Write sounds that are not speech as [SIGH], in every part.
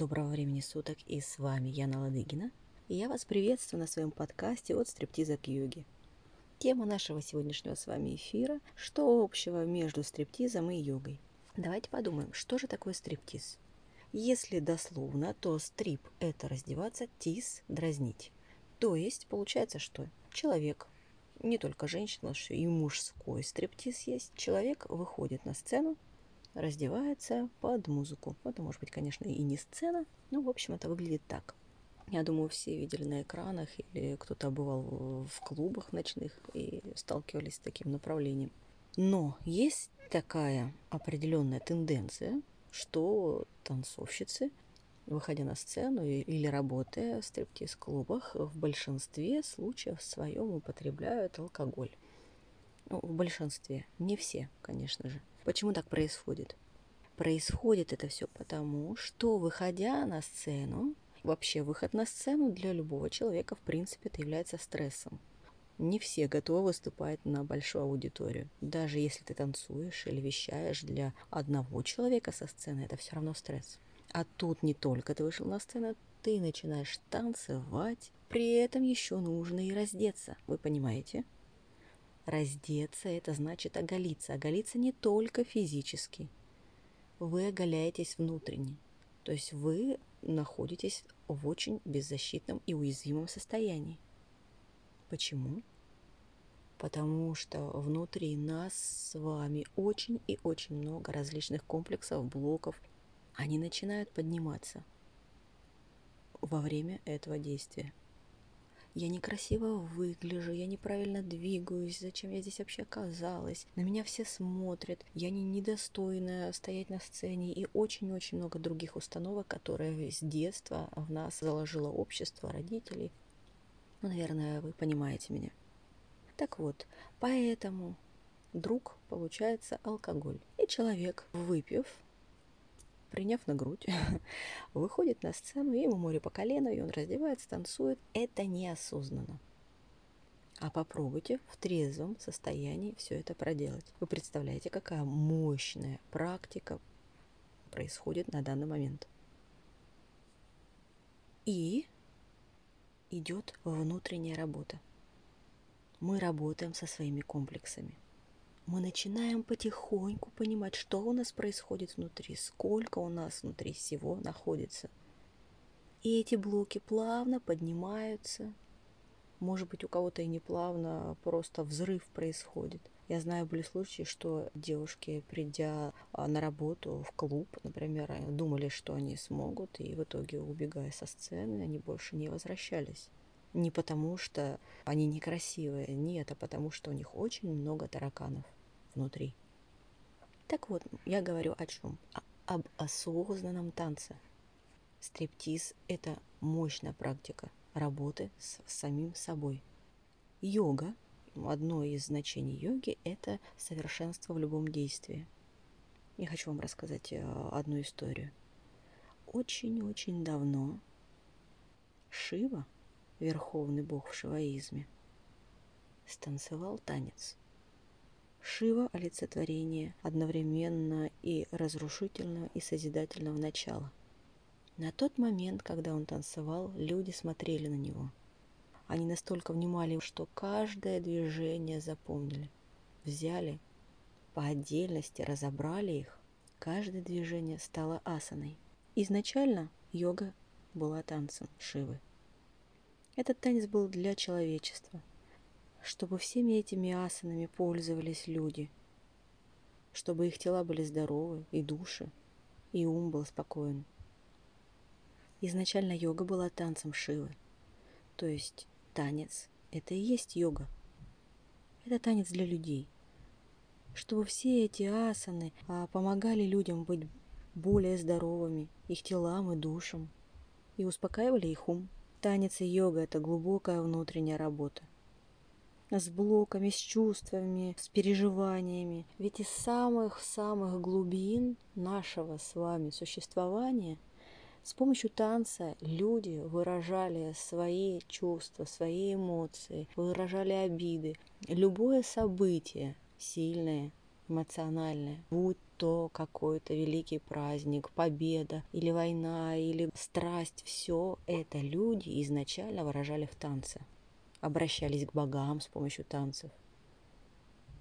Доброго времени суток, и с вами Яна Ладыгина. И я вас приветствую на своем подкасте от стриптиза к йоге. Тема нашего сегодняшнего с вами эфира – что общего между стриптизом и йогой? Давайте подумаем, что же такое стриптиз? Если дословно, то стрип – это раздеваться, тиз – дразнить. То есть, получается, что человек, не только женщина, но и мужской стриптиз есть, человек выходит на сцену, раздевается под музыку. Это может быть, конечно, и не сцена, но, в общем, это выглядит так. Я думаю, все видели на экранах или кто-то бывал в клубах ночных и сталкивались с таким направлением. Но есть такая определенная тенденция, что танцовщицы, выходя на сцену или работая в стриптиз-клубах, в большинстве случаев в своем употребляют алкоголь. Ну, в большинстве, не все, конечно же. Почему так происходит? Происходит это все потому, что выходя на сцену, вообще выход на сцену для любого человека, в принципе, это является стрессом. Не все готовы выступать на большую аудиторию. Даже если ты танцуешь или вещаешь для одного человека со сцены, это все равно стресс. А тут не только ты вышел на сцену, ты начинаешь танцевать, при этом еще нужно и раздеться. Вы понимаете? Раздеться – это значит оголиться. Оголиться не только физически. Вы оголяетесь внутренне. То есть вы находитесь в очень беззащитном и уязвимом состоянии. Почему? Потому что внутри нас с вами очень и очень много различных комплексов, блоков. Они начинают подниматься во время этого действия я некрасиво выгляжу, я неправильно двигаюсь, зачем я здесь вообще оказалась, на меня все смотрят, я не недостойна стоять на сцене и очень-очень много других установок, которые с детства в нас заложило общество, родителей. Ну, наверное, вы понимаете меня. Так вот, поэтому друг получается алкоголь. И человек, выпив, приняв на грудь, [LAUGHS] выходит на сцену, ему море по колено, и он раздевается, танцует. Это неосознанно. А попробуйте в трезвом состоянии все это проделать. Вы представляете, какая мощная практика происходит на данный момент. И идет внутренняя работа. Мы работаем со своими комплексами – мы начинаем потихоньку понимать, что у нас происходит внутри, сколько у нас внутри всего находится. И эти блоки плавно поднимаются. Может быть, у кого-то и не плавно, просто взрыв происходит. Я знаю, были случаи, что девушки, придя а, на работу в клуб, например, думали, что они смогут, и в итоге, убегая со сцены, они больше не возвращались. Не потому, что они некрасивые, нет, а потому, что у них очень много тараканов внутри. Так вот, я говорю о чем? об осознанном танце. Стриптиз – это мощная практика работы с самим собой. Йога, одно из значений йоги – это совершенство в любом действии. Я хочу вам рассказать э, одну историю. Очень-очень давно Шива, верховный бог в шиваизме, станцевал танец – Шива – олицетворение одновременно и разрушительного, и созидательного начала. На тот момент, когда он танцевал, люди смотрели на него. Они настолько внимали, что каждое движение запомнили. Взяли по отдельности, разобрали их. Каждое движение стало асаной. Изначально йога была танцем Шивы. Этот танец был для человечества – чтобы всеми этими асанами пользовались люди, чтобы их тела были здоровы и души, и ум был спокоен. Изначально йога была танцем Шивы, то есть танец – это и есть йога. Это танец для людей, чтобы все эти асаны а, помогали людям быть более здоровыми, их телам и душам, и успокаивали их ум. Танец и йога – это глубокая внутренняя работа с блоками, с чувствами, с переживаниями. Ведь из самых-самых глубин нашего с вами существования с помощью танца люди выражали свои чувства, свои эмоции, выражали обиды. Любое событие сильное эмоциональное, будь то какой-то великий праздник, победа или война, или страсть, все это люди изначально выражали в танце. Обращались к богам с помощью танцев,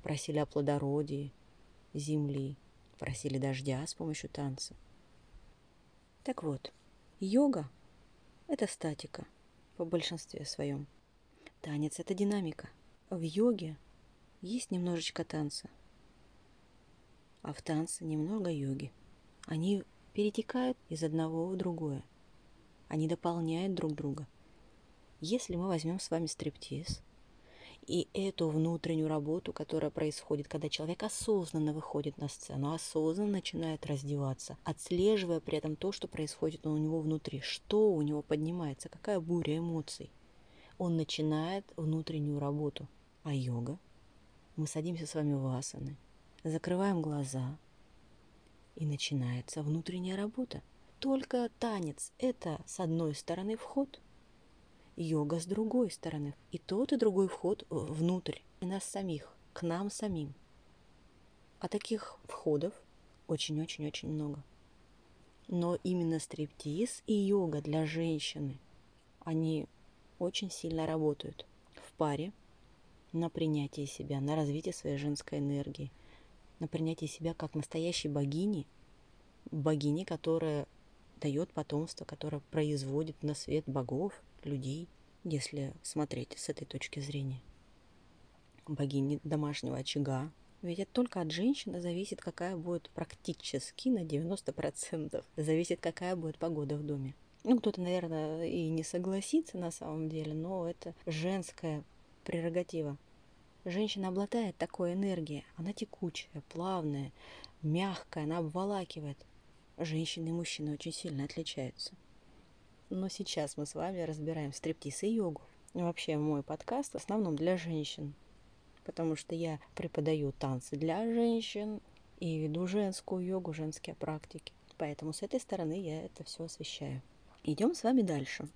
просили о плодородии земли, просили дождя с помощью танца. Так вот, йога – это статика по большинстве своем. Танец – это динамика. В йоге есть немножечко танца, а в танце немного йоги. Они перетекают из одного в другое. Они дополняют друг друга. Если мы возьмем с вами стриптиз и эту внутреннюю работу, которая происходит, когда человек осознанно выходит на сцену, осознанно начинает раздеваться, отслеживая при этом то, что происходит у него внутри, что у него поднимается, какая буря эмоций. Он начинает внутреннюю работу. А йога? Мы садимся с вами в асаны – закрываем глаза, и начинается внутренняя работа. Только танец – это с одной стороны вход, йога с другой стороны. И тот, и другой вход внутрь, и нас самих, к нам самим. А таких входов очень-очень-очень много. Но именно стриптиз и йога для женщины, они очень сильно работают в паре на принятие себя, на развитие своей женской энергии, на принятие себя как настоящей богини, богини, которая дает потомство, которая производит на свет богов, людей, если смотреть с этой точки зрения. Богини домашнего очага. Ведь это только от женщины зависит, какая будет практически на 90% зависит, какая будет погода в доме. Ну, кто-то, наверное, и не согласится на самом деле, но это женская прерогатива. Женщина обладает такой энергией. Она текучая, плавная, мягкая, она обволакивает. Женщины и мужчины очень сильно отличаются. Но сейчас мы с вами разбираем стриптиз и йогу. И вообще мой подкаст в основном для женщин, потому что я преподаю танцы для женщин и веду женскую йогу, женские практики. Поэтому с этой стороны я это все освещаю. Идем с вами дальше.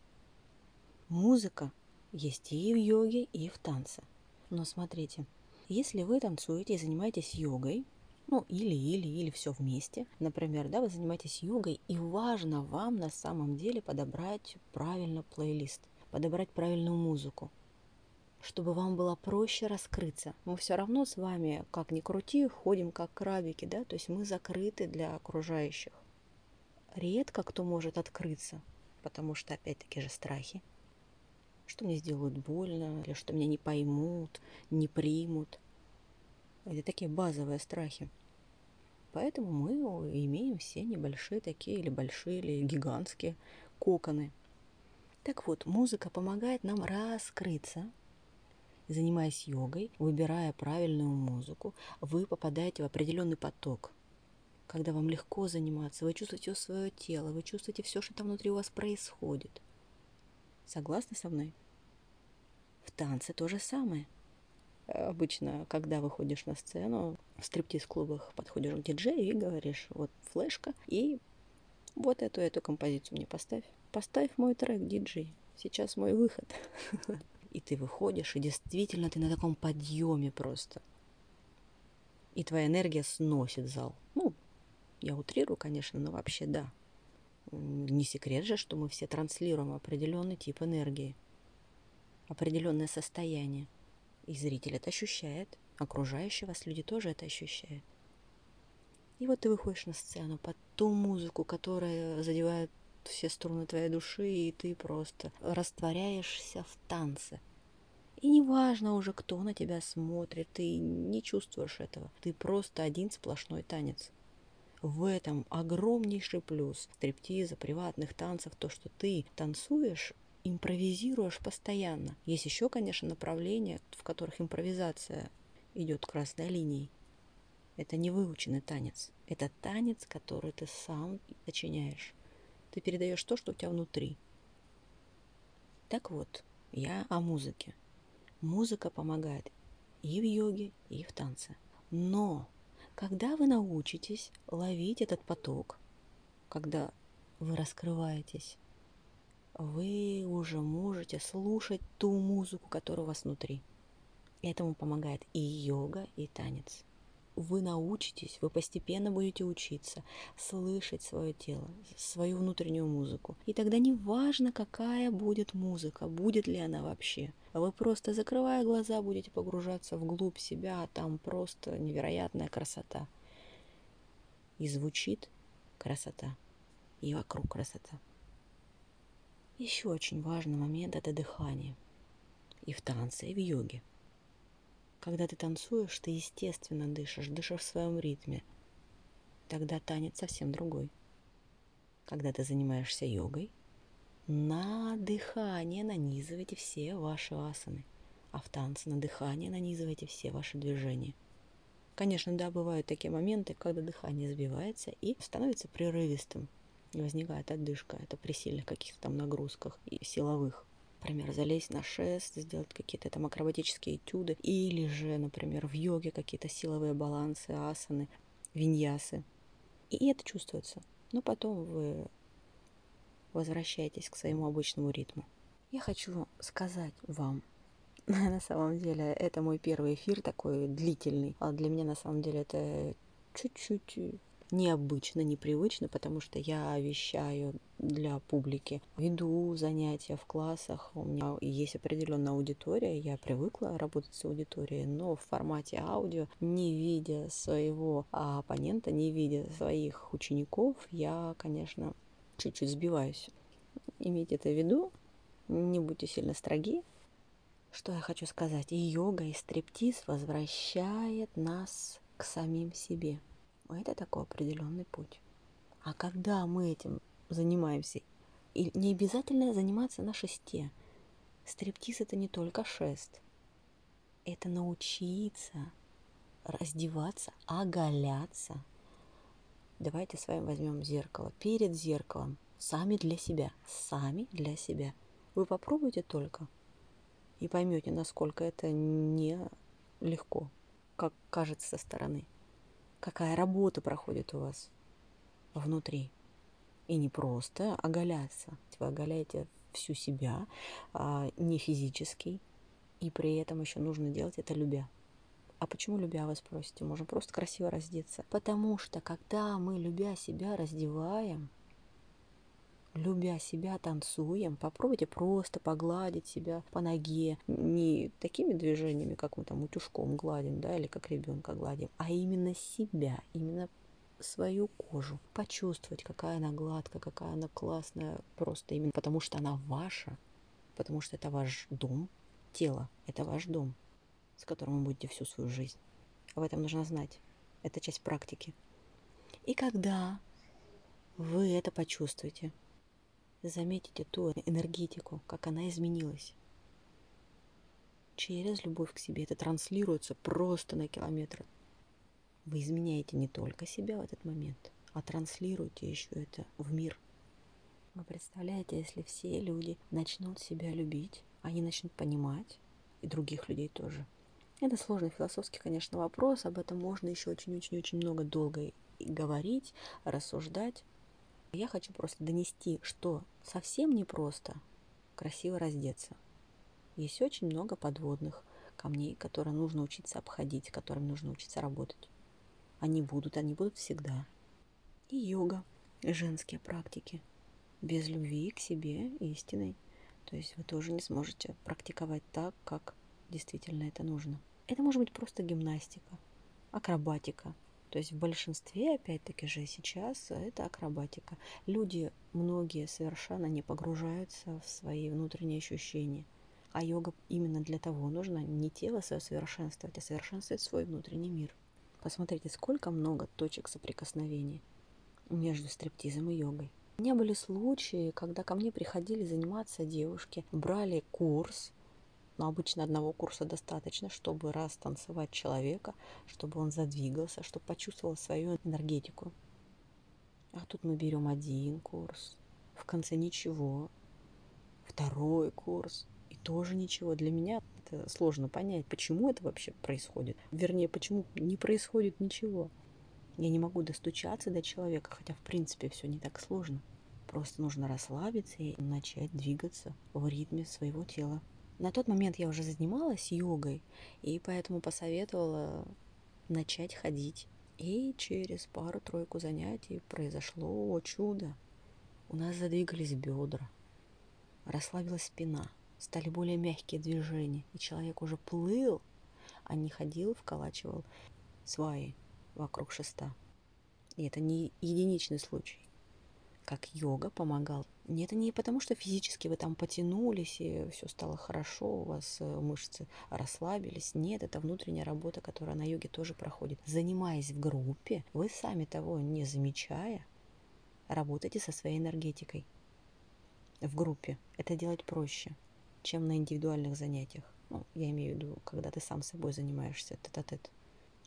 Музыка есть и в йоге, и в танце. Но смотрите, если вы танцуете и занимаетесь йогой, ну или, или, или все вместе, например, да, вы занимаетесь йогой, и важно вам на самом деле подобрать правильно плейлист, подобрать правильную музыку, чтобы вам было проще раскрыться. Мы все равно с вами, как ни крути, ходим как крабики, да, то есть мы закрыты для окружающих. Редко кто может открыться, потому что опять-таки же страхи что мне сделают больно, или что меня не поймут, не примут. Это такие базовые страхи. Поэтому мы имеем все небольшие такие, или большие, или гигантские коконы. Так вот, музыка помогает нам раскрыться. Занимаясь йогой, выбирая правильную музыку, вы попадаете в определенный поток. Когда вам легко заниматься, вы чувствуете свое тело, вы чувствуете все, что там внутри у вас происходит – Согласны со мной? В танце то же самое. Обычно, когда выходишь на сцену, в стриптиз-клубах подходишь к диджею и говоришь, вот флешка, и вот эту, эту композицию мне поставь. Поставь мой трек, диджей. Сейчас мой выход. [LAUGHS] И ты выходишь, и действительно ты на таком подъеме просто. И твоя энергия сносит зал. Ну, я утрирую, конечно, но вообще да. Не секрет же, что мы все транслируем определенный тип энергии, определенное состояние. И зритель это ощущает, окружающие вас люди тоже это ощущают. И вот ты выходишь на сцену под ту музыку, которая задевает все струны твоей души, и ты просто растворяешься в танце. И неважно уже, кто на тебя смотрит, ты не чувствуешь этого. Ты просто один сплошной танец в этом огромнейший плюс стриптиза, приватных танцев, то, что ты танцуешь, импровизируешь постоянно. Есть еще, конечно, направления, в которых импровизация идет красной линией. Это не выученный танец. Это танец, который ты сам сочиняешь. Ты передаешь то, что у тебя внутри. Так вот, я о музыке. Музыка помогает и в йоге, и в танце. Но когда вы научитесь ловить этот поток, когда вы раскрываетесь, вы уже можете слушать ту музыку, которая у вас внутри. Этому помогает и йога, и танец. вы научитесь, вы постепенно будете учиться слышать свое тело, свою внутреннюю музыку. И тогда не важно, какая будет музыка, будет ли она вообще. Вы просто, закрывая глаза, будете погружаться вглубь себя, а там просто невероятная красота. И звучит красота, и вокруг красота. Еще очень важный момент – это дыхание. И в танце, и в йоге – когда ты танцуешь, ты естественно дышишь, дышишь в своем ритме. Тогда танец совсем другой. Когда ты занимаешься йогой, на дыхание нанизывайте все ваши асаны, а в танце на дыхание нанизывайте все ваши движения. Конечно, да, бывают такие моменты, когда дыхание сбивается и становится прерывистым, возникает отдышка. Это при сильных каких-то там нагрузках и силовых например, залезть на шест, сделать какие-то там акробатические этюды, или же, например, в йоге какие-то силовые балансы, асаны, виньясы. И это чувствуется. Но потом вы возвращаетесь к своему обычному ритму. Я хочу сказать вам, [LAUGHS] на самом деле, это мой первый эфир такой длительный, а для меня на самом деле это чуть-чуть необычно, непривычно, потому что я вещаю для публики. Веду занятия в классах, у меня есть определенная аудитория, я привыкла работать с аудиторией, но в формате аудио, не видя своего оппонента, не видя своих учеников, я, конечно, чуть-чуть сбиваюсь. Имейте это в виду, не будьте сильно строги. Что я хочу сказать? И йога, и стриптиз возвращает нас к самим себе – это такой определенный путь. А когда мы этим занимаемся, и не обязательно заниматься на шесте. Стриптиз это не только шест. Это научиться раздеваться, оголяться. Давайте с вами возьмем зеркало. Перед зеркалом. Сами для себя. Сами для себя. Вы попробуйте только и поймете, насколько это не легко, как кажется со стороны какая работа проходит у вас внутри. И не просто оголяться. Вы оголяете всю себя, а, не физически, и при этом еще нужно делать это любя. А почему любя, вы спросите? Можем просто красиво раздеться. Потому что, когда мы, любя себя, раздеваем, любя себя, танцуем, попробуйте просто погладить себя по ноге, не такими движениями, как мы там утюжком гладим, да, или как ребенка гладим, а именно себя, именно свою кожу, почувствовать, какая она гладкая, какая она классная, просто именно потому что она ваша, потому что это ваш дом, тело, это ваш дом, с которым вы будете всю свою жизнь. Об этом нужно знать. Это часть практики. И когда вы это почувствуете, заметите ту энергетику, как она изменилась. Через любовь к себе это транслируется просто на километры. Вы изменяете не только себя в этот момент, а транслируете еще это в мир. Вы представляете, если все люди начнут себя любить, они начнут понимать, и других людей тоже. Это сложный философский, конечно, вопрос, об этом можно еще очень-очень-очень много долго говорить, рассуждать. Я хочу просто донести, что совсем непросто красиво раздеться. Есть очень много подводных камней, которые нужно учиться обходить, которыми нужно учиться работать. Они будут, они будут всегда. И йога, и женские практики. Без любви к себе истинной. То есть вы тоже не сможете практиковать так, как действительно это нужно. Это может быть просто гимнастика, акробатика, то есть в большинстве, опять-таки же, сейчас это акробатика. Люди, многие совершенно не погружаются в свои внутренние ощущения. А йога именно для того нужна не тело свое совершенствовать, а совершенствовать свой внутренний мир. Посмотрите, сколько много точек соприкосновения между стриптизом и йогой. У меня были случаи, когда ко мне приходили заниматься девушки, брали курс, но обычно одного курса достаточно, чтобы раз танцевать человека, чтобы он задвигался, чтобы почувствовал свою энергетику. А тут мы берем один курс, в конце ничего, второй курс, и тоже ничего. Для меня это сложно понять, почему это вообще происходит. Вернее, почему не происходит ничего. Я не могу достучаться до человека, хотя в принципе все не так сложно. Просто нужно расслабиться и начать двигаться в ритме своего тела. На тот момент я уже занималась йогой, и поэтому посоветовала начать ходить. И через пару-тройку занятий произошло чудо. У нас задвигались бедра, расслабилась спина, стали более мягкие движения, и человек уже плыл, а не ходил, вколачивал сваи вокруг шеста. И это не единичный случай. Как йога помогал. Это не потому, что физически вы там потянулись, и все стало хорошо, у вас э, мышцы расслабились. Нет, это внутренняя работа, которая на йоге тоже проходит. Занимаясь в группе, вы сами того не замечая, работаете со своей энергетикой. В группе это делать проще, чем на индивидуальных занятиях. Ну, я имею в виду, когда ты сам собой занимаешься тет-а-тет.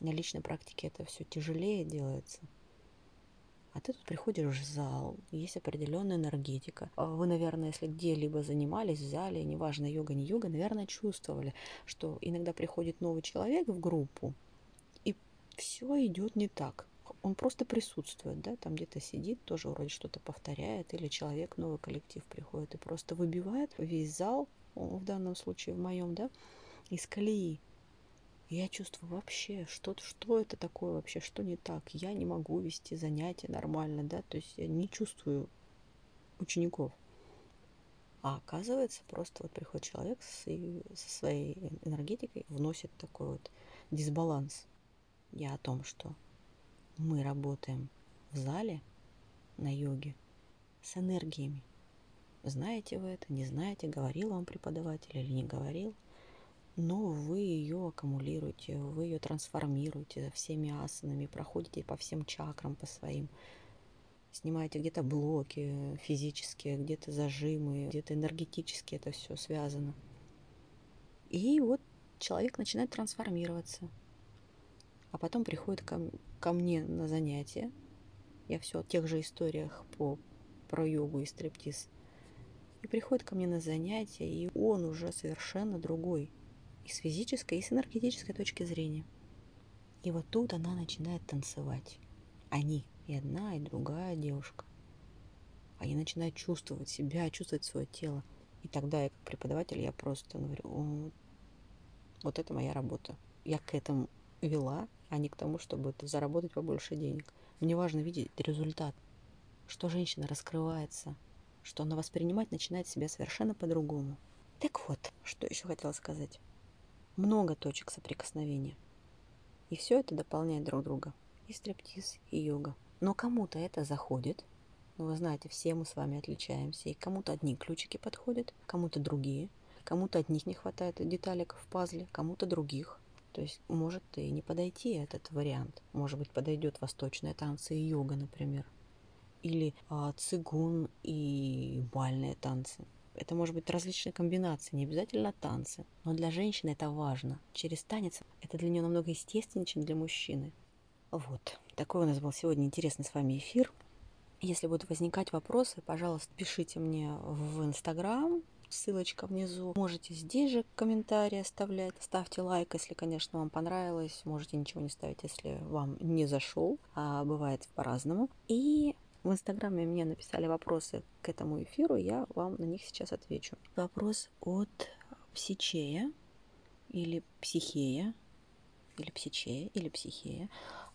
На личной практике это все тяжелее делается. А ты тут приходишь в зал, есть определенная энергетика. А вы, наверное, если где-либо занимались в зале, неважно, йога, не йога, наверное, чувствовали, что иногда приходит новый человек в группу, и все идет не так. Он просто присутствует, да, там где-то сидит, тоже вроде что-то повторяет, или человек, новый коллектив приходит и просто выбивает весь зал, в данном случае в моем, да, из колеи я чувствую вообще, что, что это такое вообще, что не так. Я не могу вести занятия нормально, да, то есть я не чувствую учеников. А оказывается, просто вот приходит человек с, со своей энергетикой, вносит такой вот дисбаланс. Я о том, что мы работаем в зале на йоге с энергиями. Знаете вы это, не знаете, говорил вам преподаватель или не говорил – но вы ее аккумулируете, вы ее трансформируете всеми асанами, проходите по всем чакрам, по своим, снимаете где-то блоки физические, где-то зажимы, где-то энергетически это все связано. И вот человек начинает трансформироваться. А потом приходит ко, ко мне на занятия. Я все о тех же историях по, про йогу и стриптиз. И приходит ко мне на занятия, и он уже совершенно другой и с физической, и с энергетической точки зрения. И вот тут она начинает танцевать. Они, и одна, и другая девушка. Они начинают чувствовать себя, чувствовать свое тело. И тогда я как преподаватель, я просто говорю, вот это моя работа. Я к этому вела, а не к тому, чтобы заработать побольше денег. Мне важно видеть результат, что женщина раскрывается, что она воспринимать начинает себя совершенно по-другому. Так вот, что еще хотела сказать много точек соприкосновения. И все это дополняет друг друга. И стриптиз, и йога. Но кому-то это заходит. Ну, вы знаете, все мы с вами отличаемся. И кому-то одни ключики подходят, кому-то другие. Кому-то одних не хватает деталек в пазле, кому-то других. То есть может и не подойти этот вариант. Может быть, подойдет восточные танцы и йога, например. Или а, цигун и бальные танцы. Это может быть различные комбинации, не обязательно танцы. Но для женщины это важно. Через танец это для нее намного естественнее, чем для мужчины. Вот. Такой у нас был сегодня интересный с вами эфир. Если будут возникать вопросы, пожалуйста, пишите мне в Инстаграм, ссылочка внизу. Можете здесь же комментарии оставлять. Ставьте лайк, если, конечно, вам понравилось. Можете ничего не ставить, если вам не зашел. А бывает по-разному. И в Инстаграме мне написали вопросы к этому эфиру, я вам на них сейчас отвечу. Вопрос от Псичея или Психея, или Псичея, или Психея.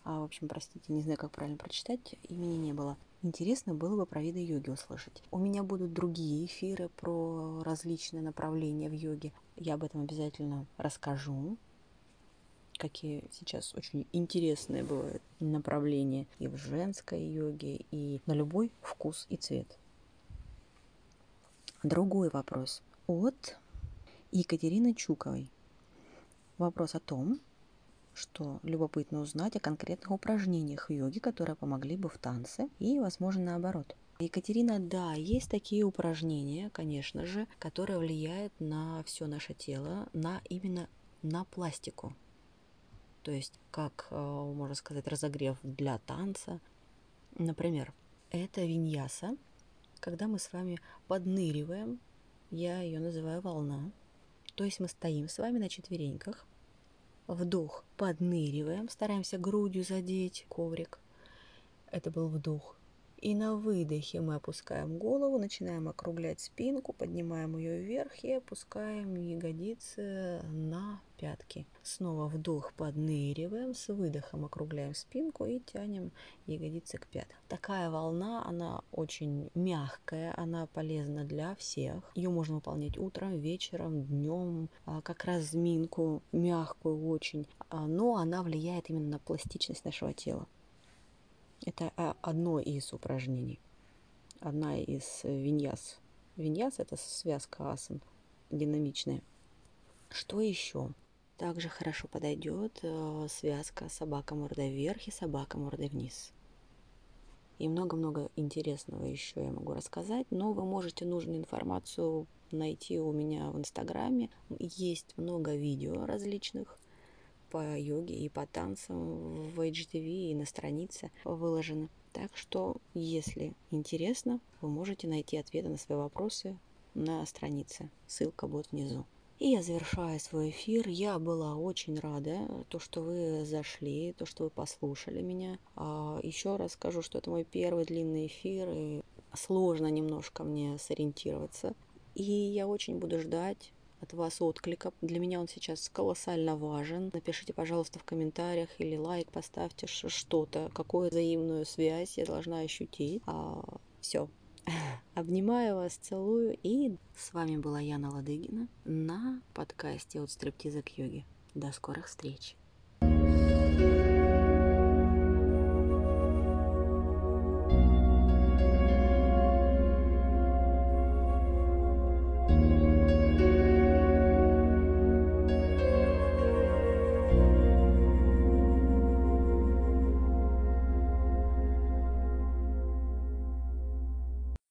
А, в общем, простите, не знаю, как правильно прочитать, имени не было. Интересно было бы про виды йоги услышать. У меня будут другие эфиры про различные направления в йоге. Я об этом обязательно расскажу какие сейчас очень интересные бывают направления и в женской йоге, и на любой вкус и цвет. Другой вопрос от Екатерины Чуковой. Вопрос о том, что любопытно узнать о конкретных упражнениях йоги, которые помогли бы в танце и, возможно, наоборот. Екатерина, да, есть такие упражнения, конечно же, которые влияют на все наше тело, на именно на пластику, то есть как, э, можно сказать, разогрев для танца. Например, это виньяса, когда мы с вами подныриваем, я ее называю волна. То есть мы стоим с вами на четвереньках, вдох, подныриваем, стараемся грудью задеть коврик. Это был вдох. И на выдохе мы опускаем голову, начинаем округлять спинку, поднимаем ее вверх и опускаем ягодицы на пятки. Снова вдох, подныриваем, с выдохом округляем спинку и тянем ягодицы к пяткам. Такая волна, она очень мягкая, она полезна для всех. Ее можно выполнять утром, вечером, днем, а, как разминку, мягкую очень, а, но она влияет именно на пластичность нашего тела. Это а, одно из упражнений, одна из виньяс. Виньяс – это связка асан, динамичная. Что еще? Также хорошо подойдет э, связка собака мордой вверх и собака мордой вниз. И много-много интересного еще я могу рассказать, но вы можете нужную информацию найти у меня в Инстаграме. Есть много видео различных по йоге и по танцам в HTV и на странице выложены. Так что, если интересно, вы можете найти ответы на свои вопросы на странице. Ссылка будет внизу. И я завершаю свой эфир. Я была очень рада, то, что вы зашли, то, что вы послушали меня. А еще раз скажу, что это мой первый длинный эфир, и сложно немножко мне сориентироваться. И я очень буду ждать от вас отклика. Для меня он сейчас колоссально важен. Напишите, пожалуйста, в комментариях или лайк поставьте что-то, какую взаимную связь я должна ощутить. А, все. [LAUGHS] Обнимаю вас, целую. И с вами была Яна Ладыгина на подкасте от стриптиза к йоге. До скорых встреч. thank you